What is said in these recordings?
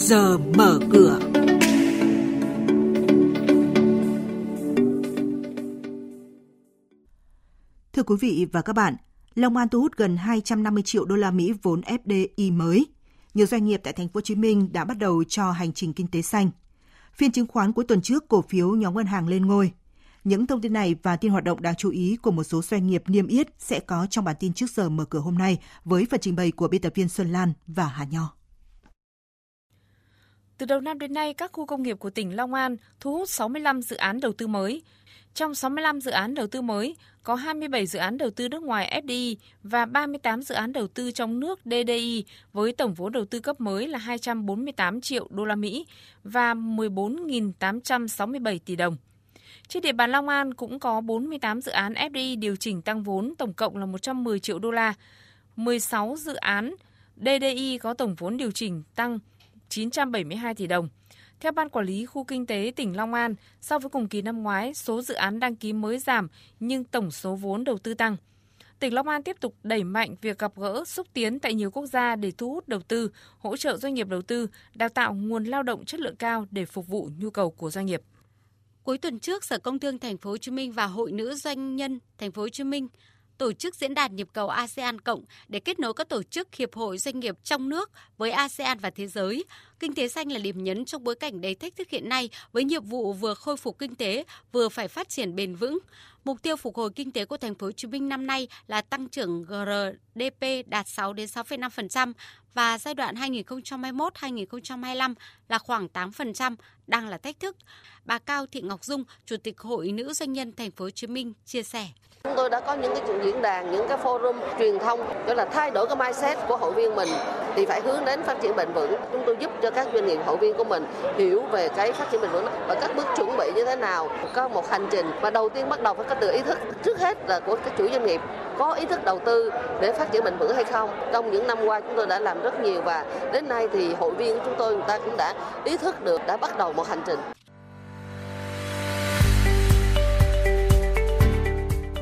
giờ mở cửa. Thưa quý vị và các bạn, Long An thu hút gần 250 triệu đô la Mỹ vốn FDI mới. Nhiều doanh nghiệp tại thành phố Hồ Chí Minh đã bắt đầu cho hành trình kinh tế xanh. Phiên chứng khoán cuối tuần trước cổ phiếu nhóm ngân hàng lên ngôi. Những thông tin này và tin hoạt động đáng chú ý của một số doanh nghiệp niêm yết sẽ có trong bản tin trước giờ mở cửa hôm nay với phần trình bày của biên tập viên Xuân Lan và Hà Nho. Từ đầu năm đến nay, các khu công nghiệp của tỉnh Long An thu hút 65 dự án đầu tư mới. Trong 65 dự án đầu tư mới, có 27 dự án đầu tư nước ngoài FDI và 38 dự án đầu tư trong nước DDI với tổng vốn đầu tư cấp mới là 248 triệu đô la Mỹ và 14.867 tỷ đồng. Trên địa bàn Long An cũng có 48 dự án FDI điều chỉnh tăng vốn tổng cộng là 110 triệu đô la, 16 dự án DDI có tổng vốn điều chỉnh tăng 972 tỷ đồng. Theo Ban Quản lý Khu Kinh tế tỉnh Long An, so với cùng kỳ năm ngoái, số dự án đăng ký mới giảm nhưng tổng số vốn đầu tư tăng. Tỉnh Long An tiếp tục đẩy mạnh việc gặp gỡ, xúc tiến tại nhiều quốc gia để thu hút đầu tư, hỗ trợ doanh nghiệp đầu tư, đào tạo nguồn lao động chất lượng cao để phục vụ nhu cầu của doanh nghiệp. Cuối tuần trước, Sở Công Thương Thành phố Hồ Chí Minh và Hội Nữ Doanh nhân Thành phố Hồ Chí Minh tổ chức diễn đàn nhịp cầu ASEAN Cộng để kết nối các tổ chức hiệp hội doanh nghiệp trong nước với ASEAN và thế giới. Kinh tế xanh là điểm nhấn trong bối cảnh đầy thách thức hiện nay với nhiệm vụ vừa khôi phục kinh tế, vừa phải phát triển bền vững. Mục tiêu phục hồi kinh tế của thành phố Hồ Chí Minh năm nay là tăng trưởng GRDP đạt 6 đến 6,5% và giai đoạn 2021-2025 là khoảng 8% đang là thách thức. Bà Cao Thị Ngọc Dung, Chủ tịch Hội Nữ doanh nhân thành phố Hồ Chí Minh chia sẻ. Chúng tôi đã có những cái diễn đàn, những cái forum truyền thông đó là thay đổi cái mindset của hội viên mình thì phải hướng đến phát triển bền vững. Chúng tôi giúp cho các doanh nghiệp hội viên của mình hiểu về cái phát triển bền vững và các bước chuẩn bị như thế nào. Có một hành trình mà đầu tiên bắt đầu phải có từ ý thức. Trước hết là của các chủ doanh nghiệp có ý thức đầu tư để phát triển bền vững hay không. Trong những năm qua chúng tôi đã làm rất nhiều và đến nay thì hội viên của chúng tôi người ta cũng đã ý thức được, đã bắt đầu một hành trình.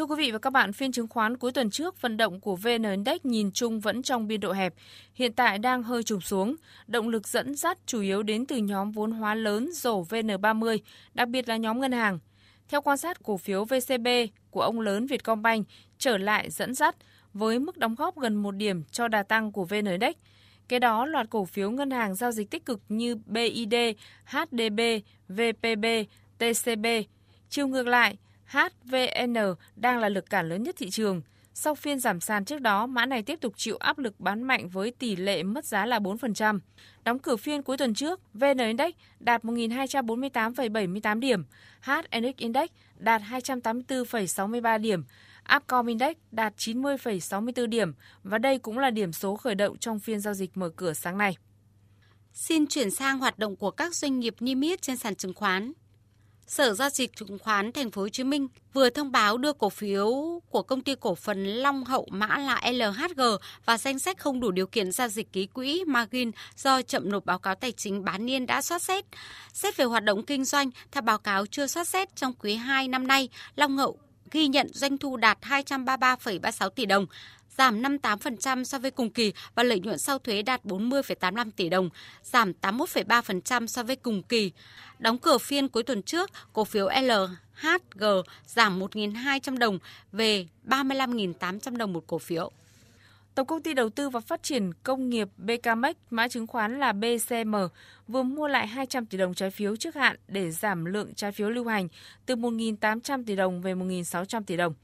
Thưa quý vị và các bạn, phiên chứng khoán cuối tuần trước, vận động của VN Index nhìn chung vẫn trong biên độ hẹp, hiện tại đang hơi trùng xuống. Động lực dẫn dắt chủ yếu đến từ nhóm vốn hóa lớn rổ VN30, đặc biệt là nhóm ngân hàng. Theo quan sát, cổ phiếu VCB của ông lớn Vietcombank trở lại dẫn dắt với mức đóng góp gần một điểm cho đà tăng của VN Index. Kế đó, loạt cổ phiếu ngân hàng giao dịch tích cực như BID, HDB, VPB, TCB. Chiều ngược lại, HVN đang là lực cản lớn nhất thị trường. Sau phiên giảm sàn trước đó, mã này tiếp tục chịu áp lực bán mạnh với tỷ lệ mất giá là 4%. Đóng cửa phiên cuối tuần trước, VN Index đạt 1.248,78 điểm, HNX Index đạt 284,63 điểm, Upcom Index đạt 90,64 điểm và đây cũng là điểm số khởi động trong phiên giao dịch mở cửa sáng nay. Xin chuyển sang hoạt động của các doanh nghiệp niêm yết trên sàn chứng khoán. Sở giao dịch chứng khoán Thành phố Hồ Chí Minh vừa thông báo đưa cổ phiếu của công ty cổ phần Long Hậu mã là LHG và danh sách không đủ điều kiện giao dịch ký quỹ margin do chậm nộp báo cáo tài chính bán niên đã soát xét. Xét về hoạt động kinh doanh, theo báo cáo chưa soát xét trong quý 2 năm nay, Long Hậu ghi nhận doanh thu đạt 233,36 tỷ đồng, giảm 58% so với cùng kỳ và lợi nhuận sau thuế đạt 40,85 tỷ đồng, giảm 81,3% so với cùng kỳ. Đóng cửa phiên cuối tuần trước, cổ phiếu LHG giảm 1.200 đồng về 35.800 đồng một cổ phiếu. Tổng công ty đầu tư và phát triển công nghiệp BKMX, mã chứng khoán là BCM, vừa mua lại 200 tỷ đồng trái phiếu trước hạn để giảm lượng trái phiếu lưu hành từ 1.800 tỷ đồng về 1.600 tỷ đồng.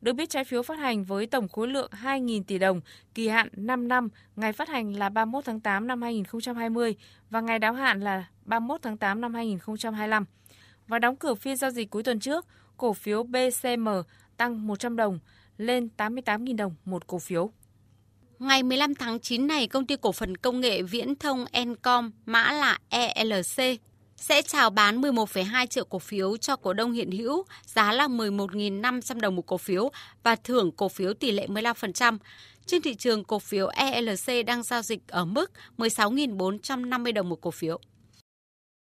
Được biết trái phiếu phát hành với tổng khối lượng 2.000 tỷ đồng, kỳ hạn 5 năm, ngày phát hành là 31 tháng 8 năm 2020 và ngày đáo hạn là 31 tháng 8 năm 2025. Và đóng cửa phiên giao dịch cuối tuần trước, cổ phiếu BCM tăng 100 đồng lên 88.000 đồng một cổ phiếu. Ngày 15 tháng 9 này, công ty cổ phần công nghệ viễn thông Encom, mã là ELC, sẽ chào bán 11,2 triệu cổ phiếu cho cổ đông hiện hữu, giá là 11.500 đồng một cổ phiếu và thưởng cổ phiếu tỷ lệ 15%. Trên thị trường, cổ phiếu ELC đang giao dịch ở mức 16.450 đồng một cổ phiếu.